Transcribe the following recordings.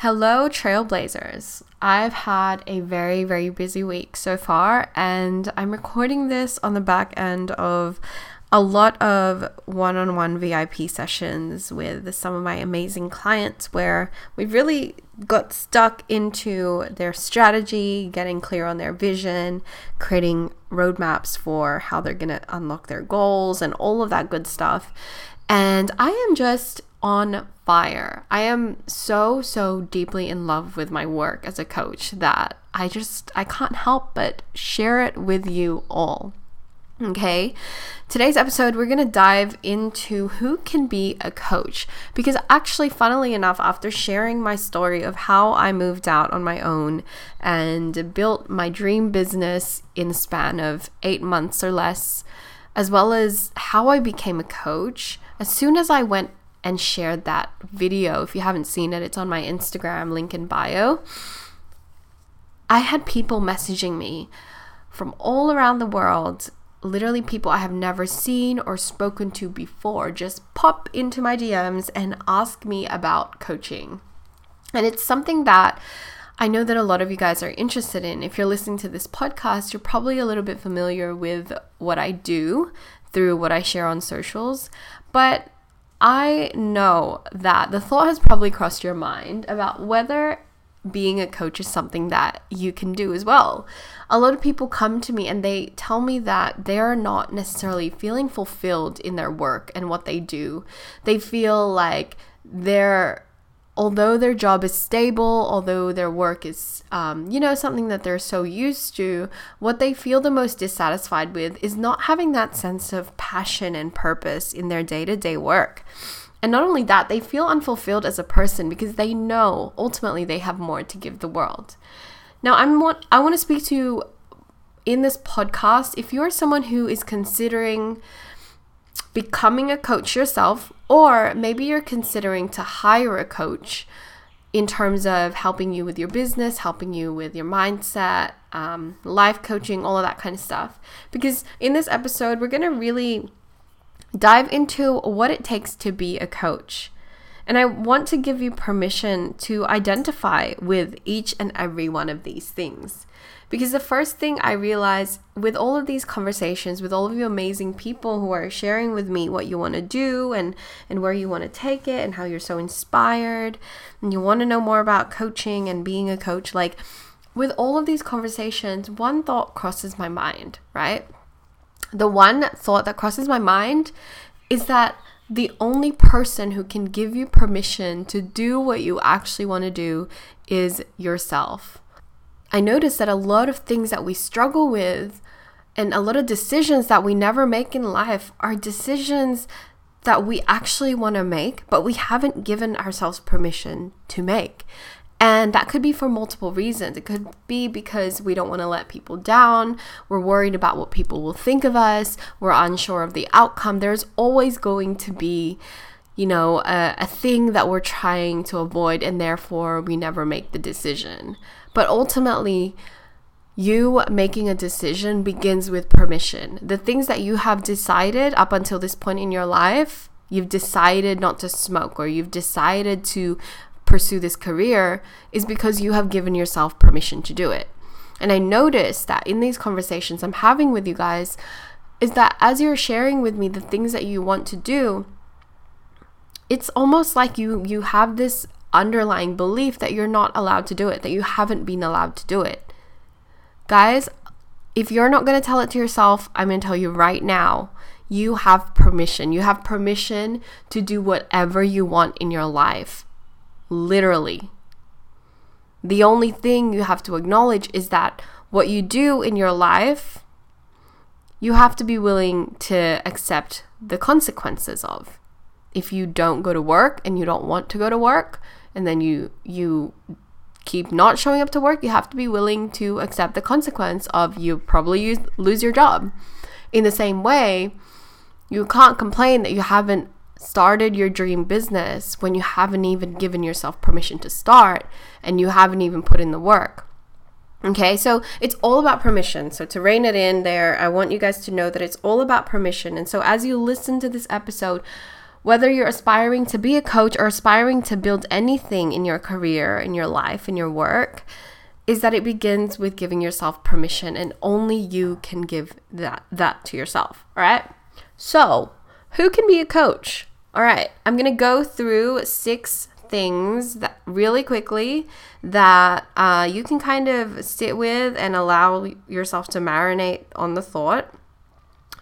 Hello, Trailblazers. I've had a very, very busy week so far, and I'm recording this on the back end of a lot of one on one VIP sessions with some of my amazing clients where we've really got stuck into their strategy, getting clear on their vision, creating roadmaps for how they're going to unlock their goals, and all of that good stuff. And I am just on fire. I am so, so deeply in love with my work as a coach that I just, I can't help but share it with you all. Okay, today's episode, we're going to dive into who can be a coach. Because actually, funnily enough, after sharing my story of how I moved out on my own and built my dream business in the span of eight months or less, as well as how I became a coach, as soon as I went and shared that video. If you haven't seen it, it's on my Instagram link in bio. I had people messaging me from all around the world, literally people I have never seen or spoken to before, just pop into my DMs and ask me about coaching. And it's something that I know that a lot of you guys are interested in. If you're listening to this podcast, you're probably a little bit familiar with what I do through what I share on socials. But I know that the thought has probably crossed your mind about whether being a coach is something that you can do as well. A lot of people come to me and they tell me that they're not necessarily feeling fulfilled in their work and what they do. They feel like they're although their job is stable, although their work is, um, you know, something that they're so used to, what they feel the most dissatisfied with is not having that sense of passion and purpose in their day to day work. And not only that, they feel unfulfilled as a person because they know ultimately they have more to give the world. Now, I'm what I want to speak to you in this podcast. If you're someone who is considering becoming a coach yourself, or maybe you're considering to hire a coach in terms of helping you with your business, helping you with your mindset, um, life coaching, all of that kind of stuff. Because in this episode, we're going to really dive into what it takes to be a coach. And I want to give you permission to identify with each and every one of these things. Because the first thing I realized with all of these conversations, with all of you amazing people who are sharing with me what you want to do and, and where you want to take it and how you're so inspired and you want to know more about coaching and being a coach, like with all of these conversations, one thought crosses my mind, right? The one thought that crosses my mind is that the only person who can give you permission to do what you actually want to do is yourself. I notice that a lot of things that we struggle with and a lot of decisions that we never make in life are decisions that we actually want to make, but we haven't given ourselves permission to make. And that could be for multiple reasons. It could be because we don't want to let people down. We're worried about what people will think of us. We're unsure of the outcome. There's always going to be, you know, a, a thing that we're trying to avoid, and therefore we never make the decision. But ultimately, you making a decision begins with permission. The things that you have decided up until this point in your life, you've decided not to smoke or you've decided to pursue this career, is because you have given yourself permission to do it. And I notice that in these conversations I'm having with you guys, is that as you're sharing with me the things that you want to do, it's almost like you you have this underlying belief that you're not allowed to do it, that you haven't been allowed to do it. Guys, if you're not going to tell it to yourself, I'm going to tell you right now, you have permission. You have permission to do whatever you want in your life. Literally. The only thing you have to acknowledge is that what you do in your life, you have to be willing to accept the consequences of. If you don't go to work and you don't want to go to work, and then you you keep not showing up to work, you have to be willing to accept the consequence of you probably use, lose your job. In the same way, you can't complain that you haven't started your dream business when you haven't even given yourself permission to start and you haven't even put in the work. Okay, so it's all about permission. So, to rein it in there, I want you guys to know that it's all about permission. And so, as you listen to this episode, Whether you're aspiring to be a coach or aspiring to build anything in your career, in your life, in your work, is that it begins with giving yourself permission and only you can give that that to yourself, all right? So, who can be a coach? All right, I'm going to go through 6 things that really quickly that uh, you can kind of sit with and allow yourself to marinate on the thought.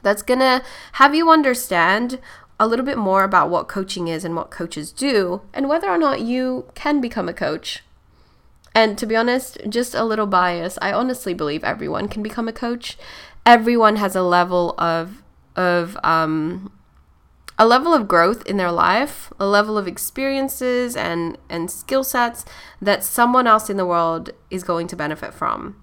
That's gonna have you understand a little bit more about what coaching is and what coaches do, and whether or not you can become a coach. And to be honest, just a little bias, I honestly believe everyone can become a coach. Everyone has a level of of um, a level of growth in their life, a level of experiences and and skill sets that someone else in the world is going to benefit from.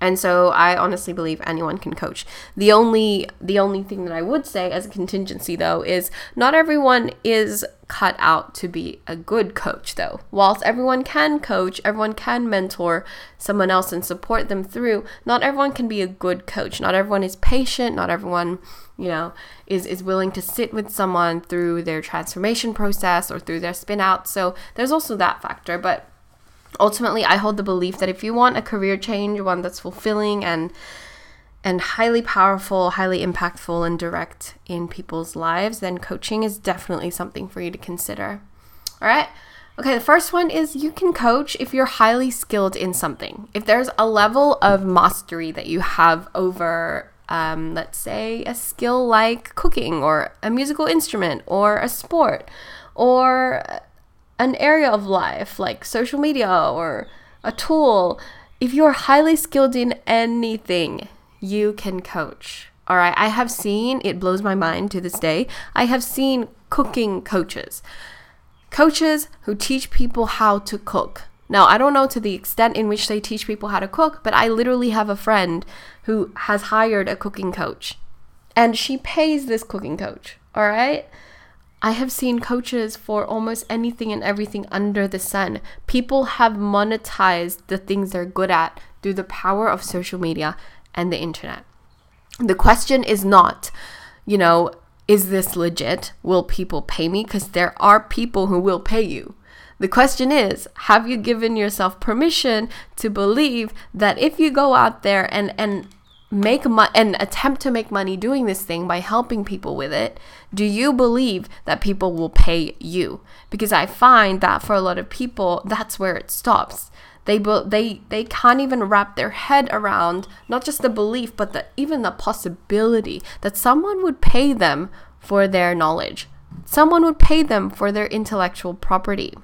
And so I honestly believe anyone can coach. The only the only thing that I would say as a contingency though is not everyone is cut out to be a good coach though. Whilst everyone can coach, everyone can mentor someone else and support them through, not everyone can be a good coach. Not everyone is patient, not everyone, you know, is is willing to sit with someone through their transformation process or through their spin out. So there's also that factor, but ultimately i hold the belief that if you want a career change one that's fulfilling and and highly powerful highly impactful and direct in people's lives then coaching is definitely something for you to consider. All right okay the first one is you can coach if you're highly skilled in something. If there's a level of mastery that you have over um, let's say a skill like cooking or a musical instrument or a sport or an area of life like social media or a tool, if you're highly skilled in anything, you can coach. All right, I have seen, it blows my mind to this day, I have seen cooking coaches. Coaches who teach people how to cook. Now, I don't know to the extent in which they teach people how to cook, but I literally have a friend who has hired a cooking coach and she pays this cooking coach. All right. I have seen coaches for almost anything and everything under the sun. People have monetized the things they're good at through the power of social media and the internet. The question is not, you know, is this legit? Will people pay me? Because there are people who will pay you. The question is, have you given yourself permission to believe that if you go out there and, and make money and attempt to make money doing this thing by helping people with it, do you believe that people will pay you? Because I find that for a lot of people, that's where it stops. They they they can't even wrap their head around not just the belief, but the, even the possibility that someone would pay them for their knowledge. Someone would pay them for their intellectual property.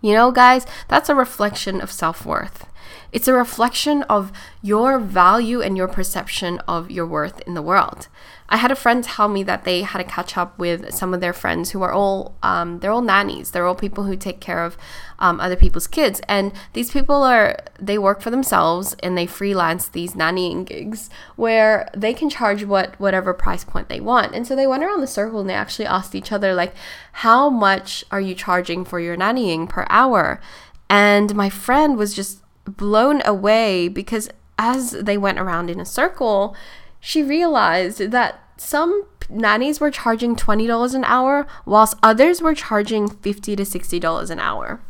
You know, guys, that's a reflection of self worth. It's a reflection of your value and your perception of your worth in the world. I had a friend tell me that they had to catch up with some of their friends who are all um, they're all nannies. They're all people who take care of um, other people's kids, and these people are they work for themselves and they freelance these nannying gigs where they can charge what whatever price point they want. And so they went around the circle and they actually asked each other like, "How much are you charging for your nannying per hour?" And my friend was just blown away because as they went around in a circle, she realized that some nannies were charging $20 an hour, whilst others were charging 50 to $60 an hour.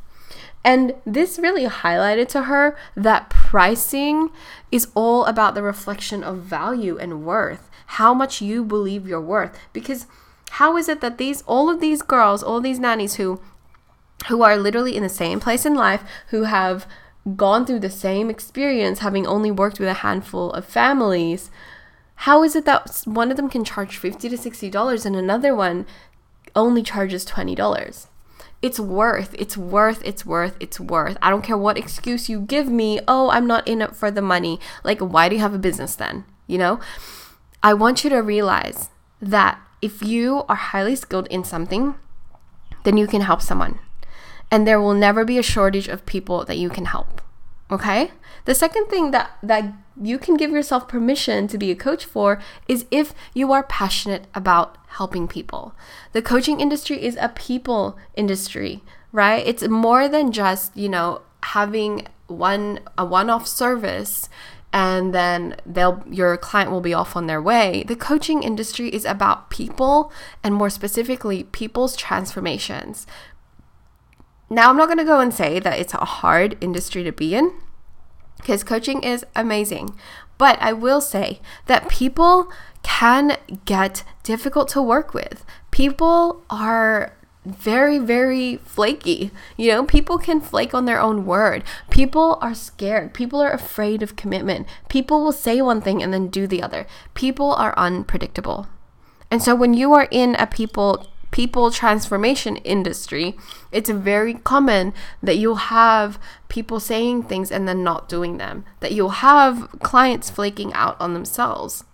And this really highlighted to her that pricing is all about the reflection of value and worth, how much you believe you're worth. Because how is it that these all of these girls, all these nannies who who are literally in the same place in life, who have gone through the same experience, having only worked with a handful of families, how is it that one of them can charge 50 to 60 dollars and another one only charges 20 dollars? It's worth, it's worth, it's worth, it's worth. I don't care what excuse you give me. Oh, I'm not in it for the money. Like, why do you have a business then? You know? I want you to realize that if you are highly skilled in something, then you can help someone and there will never be a shortage of people that you can help. Okay? The second thing that that you can give yourself permission to be a coach for is if you are passionate about helping people. The coaching industry is a people industry, right? It's more than just, you know, having one a one-off service and then they'll your client will be off on their way. The coaching industry is about people and more specifically people's transformations. Now, I'm not going to go and say that it's a hard industry to be in because coaching is amazing. But I will say that people can get difficult to work with. People are very, very flaky. You know, people can flake on their own word. People are scared. People are afraid of commitment. People will say one thing and then do the other. People are unpredictable. And so when you are in a people people transformation industry, it's very common that you'll have people saying things and then not doing them. That you'll have clients flaking out on themselves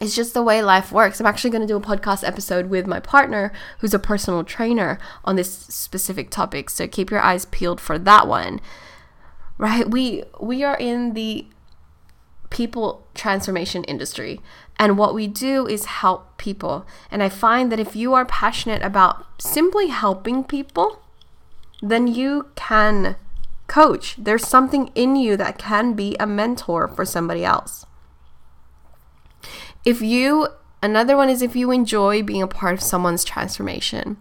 it's just the way life works. I'm actually going to do a podcast episode with my partner, who's a personal trainer, on this specific topic. So keep your eyes peeled for that one. Right? We we are in the people transformation industry, and what we do is help people. And I find that if you are passionate about simply helping people, then you can coach. There's something in you that can be a mentor for somebody else. If you Another one is if you enjoy being a part of someone's transformation.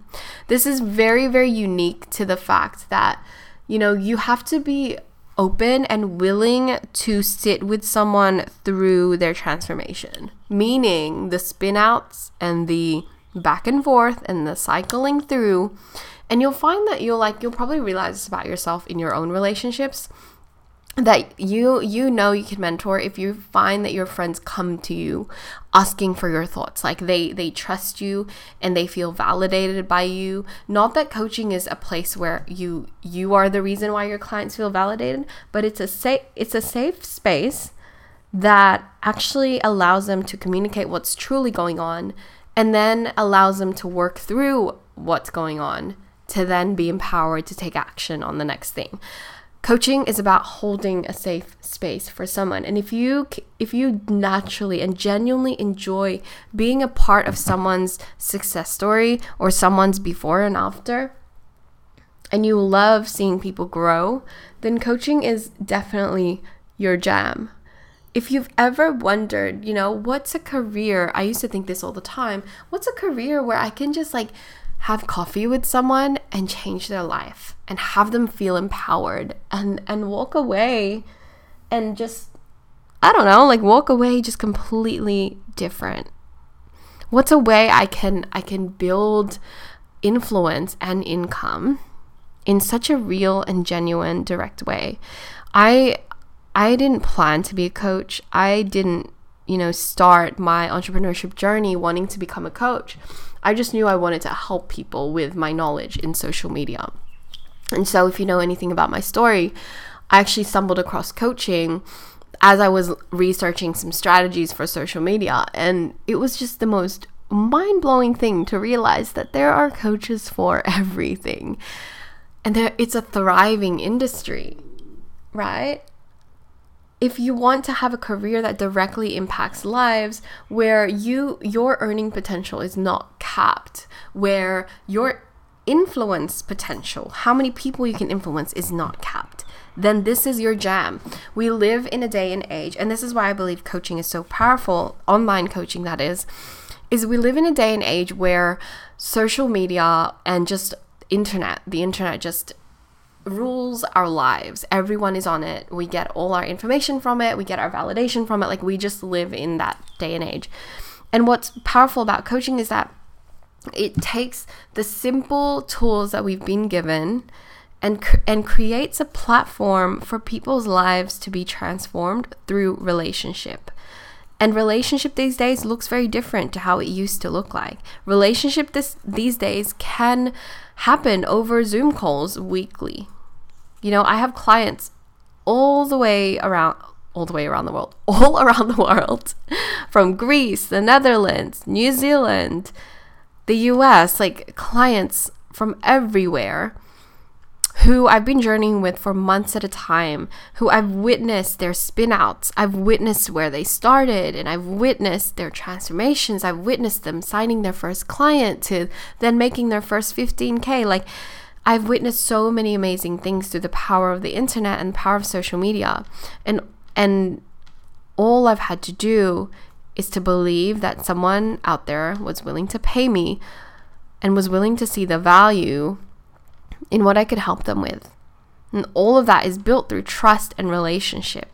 This is very, very unique to the fact that, you know, you have to be open and willing to sit with someone through their transformation, meaning the spinouts and the back and forth and the cycling through. And you'll find that you'll like, you'll probably realize this about yourself in your own relationships that you you know you can mentor if you find that your friends come to you asking for your thoughts. Like they they trust you and they feel validated by you. Not that coaching is a place where you you are the reason why your clients feel validated but it's a safe it's a safe space that actually allows them to communicate what's truly going on and then allows them to work through what's going on to then be empowered to take action on the next thing coaching is about holding a safe space for someone and if you if you naturally and genuinely enjoy being a part of someone's success story or someone's before and after and you love seeing people grow then coaching is definitely your jam if you've ever wondered, you know, what's a career? I used to think this all the time. What's a career where I can just like have coffee with someone and change their life and have them feel empowered and and walk away and just I don't know, like walk away just completely different. What's a way I can I can build influence and income in such a real and genuine direct way. I I didn't plan to be a coach. I didn't, you know, start my entrepreneurship journey wanting to become a coach. I just knew I wanted to help people with my knowledge in social media. And so, if you know anything about my story, I actually stumbled across coaching as I was researching some strategies for social media. And it was just the most mind blowing thing to realize that there are coaches for everything. And there, it's a thriving industry, right? if you want to have a career that directly impacts lives where you your earning potential is not capped where your influence potential how many people you can influence is not capped then this is your jam we live in a day and age and this is why i believe coaching is so powerful online coaching that is is we live in a day and age where social media and just internet the internet just rules our lives. Everyone is on it. We get all our information from it. We get our validation from it. Like we just live in that day and age. And what's powerful about coaching is that it takes the simple tools that we've been given and and creates a platform for people's lives to be transformed through relationship. And relationship these days looks very different to how it used to look like. Relationship this these days can happen over Zoom calls weekly. You know, I have clients all the way around all the way around the world, all around the world, from Greece, the Netherlands, New Zealand, the US, like clients from everywhere who I've been journeying with for months at a time, who I've witnessed their spinouts, I've witnessed where they started, and I've witnessed their transformations. I've witnessed them signing their first client to then making their first 15K. Like, I've witnessed so many amazing things through the power of the internet and the power of social media. And and all I've had to do is to believe that someone out there was willing to pay me and was willing to see the value in what I could help them with. And all of that is built through trust and relationship.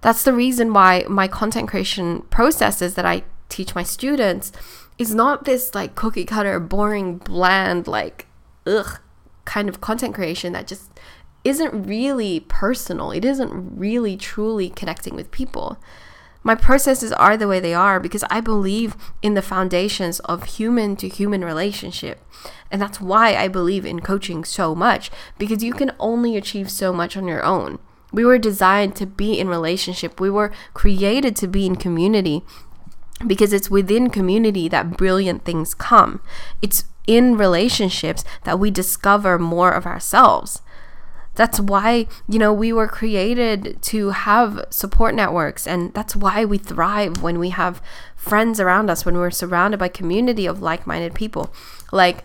That's the reason why my content creation processes that I teach my students is not this like cookie cutter, boring, bland, like, ugh, kind of content creation that just isn't really personal. It isn't really truly connecting with people. My processes are the way they are because I believe in the foundations of human to human relationship. And that's why I believe in coaching so much because you can only achieve so much on your own. We were designed to be in relationship. We were created to be in community because it's within community that brilliant things come. It's in relationships that we discover more of ourselves. That's why, you know, we were created to have support networks. And that's why we thrive when we have friends around us, when we're surrounded by community of like minded people. Like,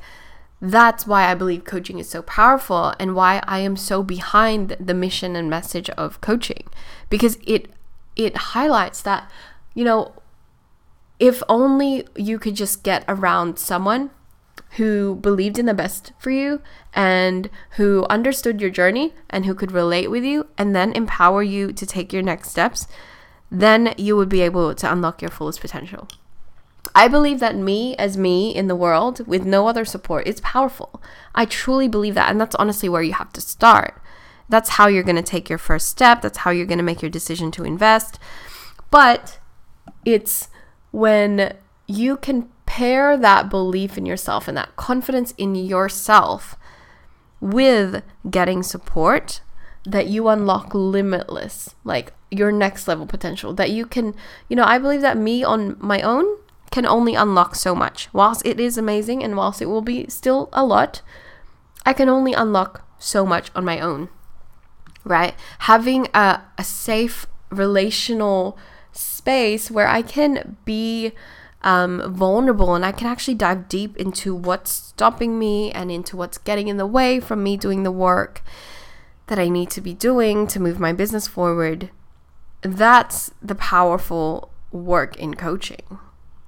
that's why I believe coaching is so powerful and why I am so behind the mission and message of coaching because it it highlights that you know if only you could just get around someone who believed in the best for you and who understood your journey and who could relate with you and then empower you to take your next steps, then you would be able to unlock your fullest potential. I believe that me as me in the world with no other support is powerful. I truly believe that. And that's honestly where you have to start. That's how you're going to take your first step. That's how you're going to make your decision to invest. But it's when you can pair that belief in yourself and that confidence in yourself with getting support that you unlock limitless like your next level potential that you can you know i believe that me on my own can only unlock so much. Whilst it is amazing and whilst it will be still a lot i can only unlock so much on my own right? Having a, a safe relational space where I can be um, vulnerable and I can actually dive deep into what's stopping me and into what's getting in the way from me doing the work that I need to be doing to move my business forward. That's the powerful work in coaching.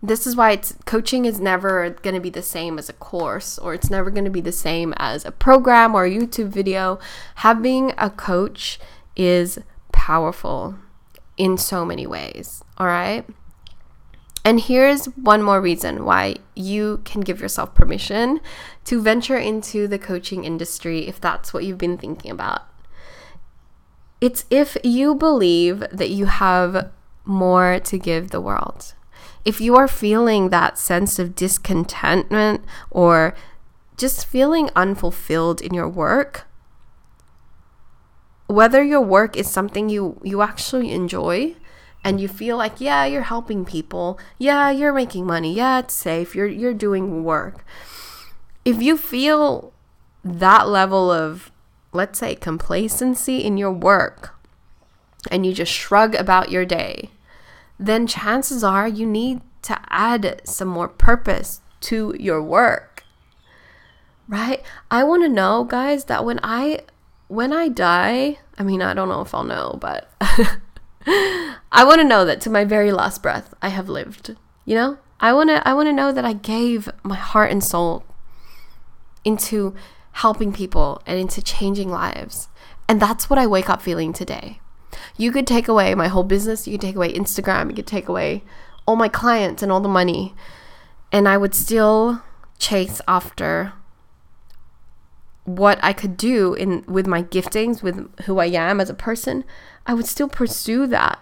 This is why it's coaching is never going to be the same as a course or it's never going to be the same as a program or a YouTube video. Having a coach is powerful in so many ways. All right. And here's one more reason why you can give yourself permission to venture into the coaching industry if that's what you've been thinking about. It's if you believe that you have more to give the world. If you are feeling that sense of discontentment or just feeling unfulfilled in your work, whether your work is something you you actually enjoy and you feel like yeah you're helping people. Yeah you're making money. Yeah it's safe. You're you're doing work. If you feel that level of let's say complacency in your work and you just shrug about your day then chances are you need to add some more purpose to your work. Right? I want to know guys that when i when I die, I mean, I don't know if I'll know, but I want to know that to my very last breath, I have lived. You know, I want to I want to know that I gave my heart and soul into helping people and into changing lives. And that's what I wake up feeling today. You could take away my whole business, you could take away Instagram, you could take away all my clients and all the money, and I would still chase after what I could do in with my giftings, with who I am as a person, I would still pursue that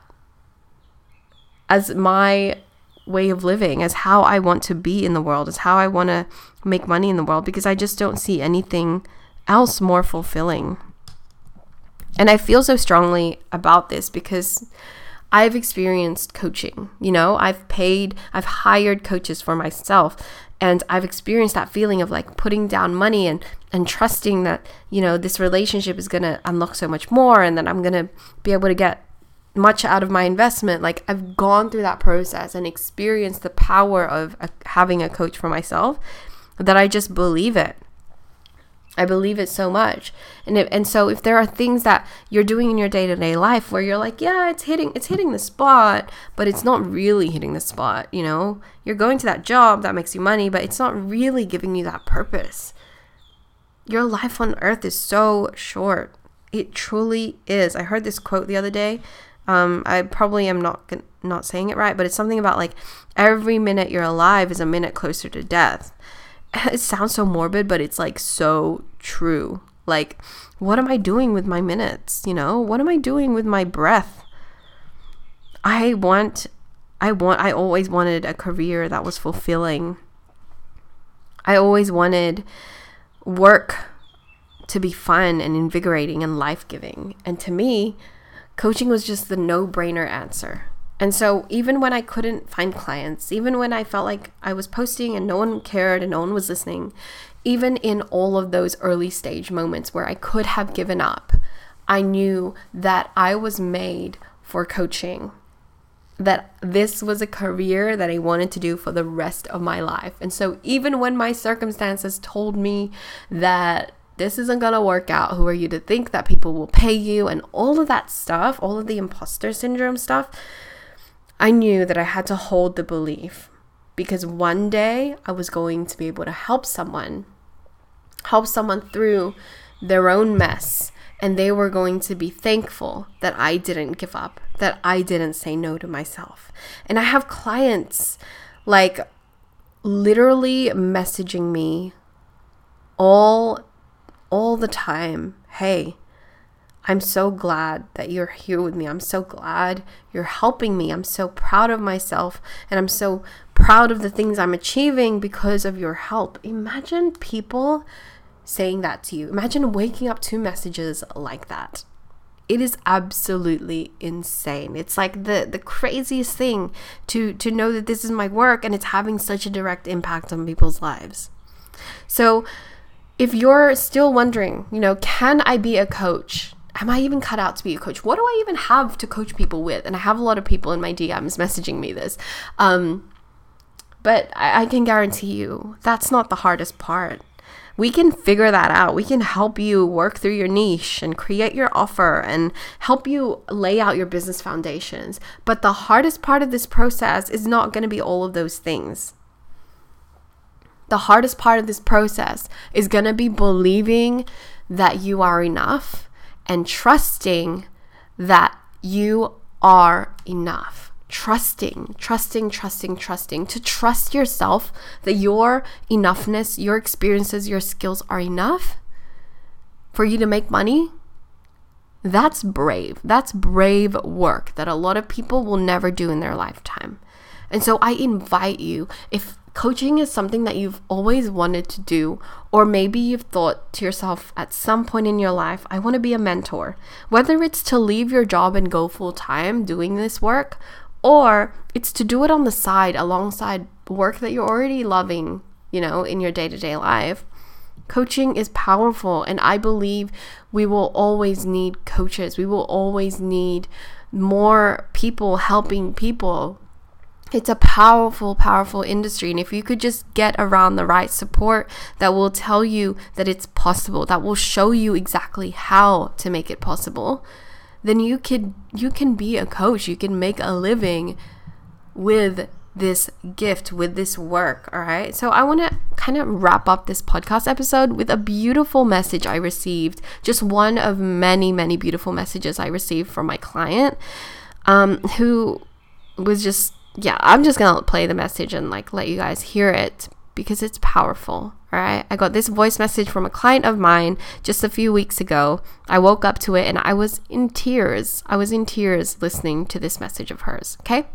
as my way of living, as how I want to be in the world, as how I want to make money in the world because I just don't see anything else more fulfilling. And I feel so strongly about this because I've experienced coaching. You know, I've paid, I've hired coaches for myself and I've experienced that feeling of like putting down money and and trusting that, you know, this relationship is going to unlock so much more and that I'm going to be able to get much out of my investment. Like I've gone through that process and experienced the power of a, having a coach for myself that I just believe it. I believe it so much. And if, and so if there are things that you're doing in your day-to-day life where you're like, yeah, it's hitting it's hitting the spot, but it's not really hitting the spot, you know? You're going to that job that makes you money, but it's not really giving you that purpose. Your life on earth is so short. It truly is. I heard this quote the other day. Um, I probably am not not saying it right, but it's something about like every minute you're alive is a minute closer to death. it sounds so morbid, but it's like so true. Like, what am I doing with my minutes? You know, what am I doing with my breath? I want, I want, I always wanted a career that was fulfilling. I always wanted work to be fun and invigorating and life giving. And to me, coaching was just the no brainer answer. And so, even when I couldn't find clients, even when I felt like I was posting and no one cared and no one was listening, even in all of those early stage moments where I could have given up, I knew that I was made for coaching, that this was a career that I wanted to do for the rest of my life. And so, even when my circumstances told me that this isn't going to work out, who are you to think that people will pay you, and all of that stuff, all of the imposter syndrome stuff I knew that I had to hold the belief because one day I was going to be able to help someone, help someone through their own mess. And they were going to be thankful that I didn't give up, that I didn't say no to myself. And I have clients like literally messaging me all all the time, "Hey, I'm so glad that you're here with me. I'm so glad you're helping me. I'm so proud of myself and I'm so proud of the things I'm achieving because of your help. Imagine people saying that to you. Imagine waking up to messages like that. It is absolutely insane. It's like the the craziest thing to to know that this is my work and it's having such a direct impact on people's lives. So, if you're still wondering, you know, can I be a coach? Am I even cut out to be a coach? What do I even have to coach people with? And I have a lot of people in my DMs messaging me this. Um, but I, I can guarantee you that's not the hardest part. We can figure that out. We can help you work through your niche and create your offer and help you lay out your business foundations. But the hardest part of this process is not going to be all of those things. The hardest part of this process is going to be believing that you are enough and trusting that you are enough. Trusting, trusting, trusting, trusting. To trust yourself that your enoughness, your experiences, your skills are enough for you to make money. That's brave. That's brave work that a lot of people will never do in their lifetime. And so I invite you, if coaching is something that you've always wanted to do, or maybe you've thought to yourself at some point in your life, I want to be a mentor. Whether it's to leave your job and go full time doing this work, or it's to do it on the side alongside work that you're already loving, you know, in your day to day life. Coaching is powerful, and I believe we will always need coaches. We will always need more people helping people it's a powerful, powerful industry. And if you could just get around the right support that will tell you that it's possible, that will show you exactly how to make it possible, then you could you can be a coach. You can make a living with this gift, with this work. All right. So I want to kind of wrap up this podcast episode with a beautiful message I received. Just one of many, many beautiful messages I received from my client um, who was just yeah, I'm just gonna play the message and like let you guys hear it because it's powerful. All right. I got this voice message from a client of mine just a few weeks ago. I woke up to it and I was in tears. I was in tears listening to this message of hers. Okay.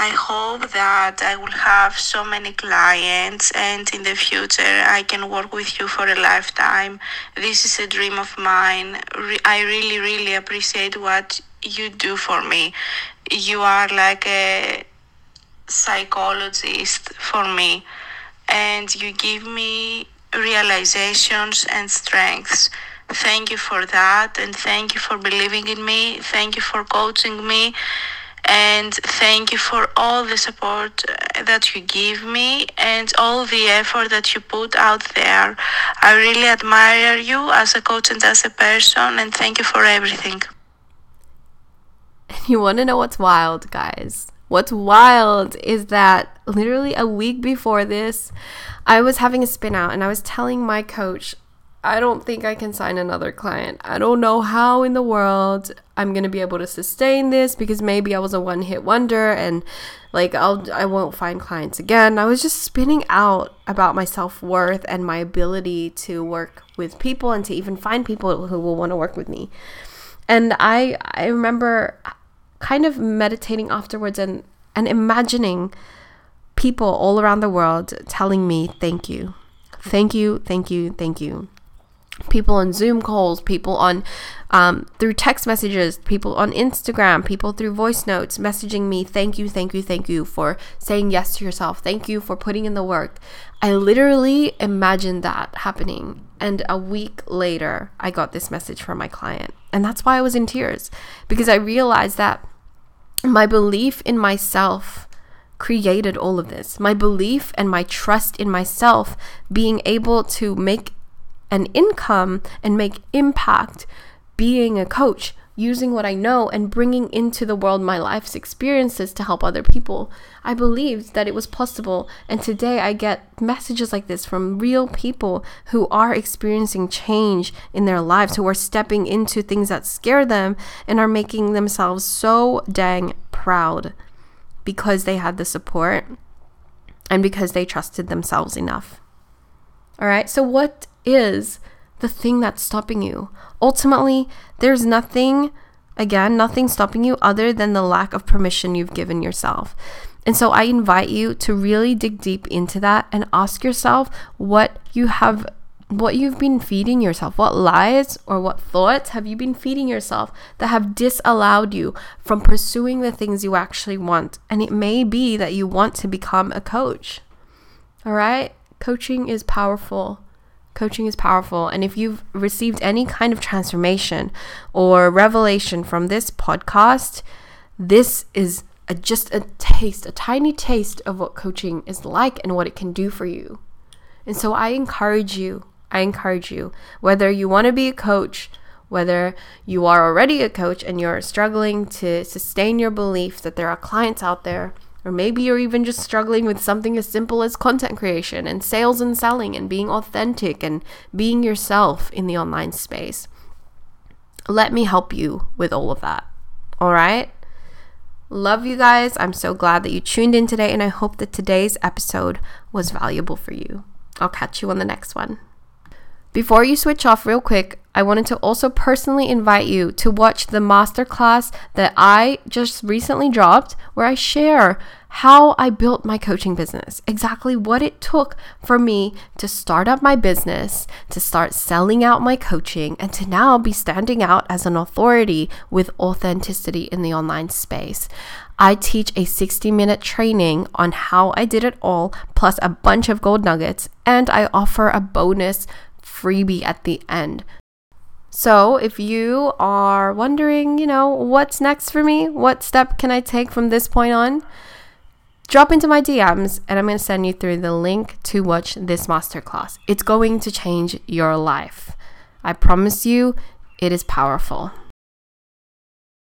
I hope that I will have so many clients and in the future I can work with you for a lifetime. This is a dream of mine. I really, really appreciate what you do for me you are like a psychologist for me and you give me realizations and strengths. Thank you for that and thank you for believing in me. Thank you for coaching me And thank you for all the support that you give me and all the effort that you put out there. I really admire you as a coach and as a person, and thank you for everything. And you want to know what's wild, guys? What's wild is that literally a week before this, I was having a spin out and I was telling my coach, I don't think I can sign another client. I don't know how in the world I'm going to be able to sustain this because maybe I was a one hit wonder and like I'll I won't find clients again. I was just spinning out about my self-worth and my ability to work with people and to even find people who will want to work with me. And I I remember kind of meditating afterwards and and imagining people all around the world telling me thank you. Thank you, thank you, thank you people on Zoom calls, people on um, through text messages, people on Instagram, people through voice notes messaging me, thank you, thank you, thank you for saying yes to yourself. Thank you for putting in the work. I literally imagined that happening. And a week later, I got this message from my client. And that's why I was in tears because I realized that my belief in myself created all of this. My belief and my trust in myself being able to make an income and make impact being a coach, using what I know and bringing into the world my life's experiences to help other people. I believed that it was possible, and today I get messages like this from real people who are experiencing change in their lives, who are stepping into things that scare them and are making themselves so dang proud because they had the support and because they trusted themselves enough. All right, so what is the thing that's stopping you. Ultimately, there's nothing, again, nothing stopping you other than the lack of permission you've given yourself. And so I invite you to really dig deep into that and ask yourself what you have what you've been feeding yourself. What lies or what thoughts have you been feeding yourself that have disallowed you from pursuing the things you actually want? And it may be that you want to become a coach. All right? Coaching is powerful. Coaching is powerful. And if you've received any kind of transformation or revelation from this podcast, this is a, just a taste, a tiny taste of what coaching is like and what it can do for you. And so I encourage you, I encourage you, whether you want to be a coach, whether you are already a coach and you're struggling to sustain your belief that there are clients out there or maybe you're even just struggling with something as simple as content creation and sales and selling and being authentic and being yourself in the online space. Let me help you with all of that. All right? Love you guys. I'm so glad that you tuned in today, and I hope that today's episode was valuable for you. I'll catch you on the next one. Before you switch off, real quick, I wanted to also personally invite you to watch the masterclass that I just recently dropped, where I share how I built my coaching business, exactly what it took for me to start up my business, to start selling out my coaching, and to now be standing out as an authority with authenticity in the online space. I teach a 60 minute training on how I did it all, plus a bunch of gold nuggets, and I offer a bonus freebie at the end. So, if you are wondering, you know, what's next for me? What step can I take from this point on? Drop into my DMs and I'm going to send you through the link to watch this masterclass. It's going to change your life. I promise you, it is powerful.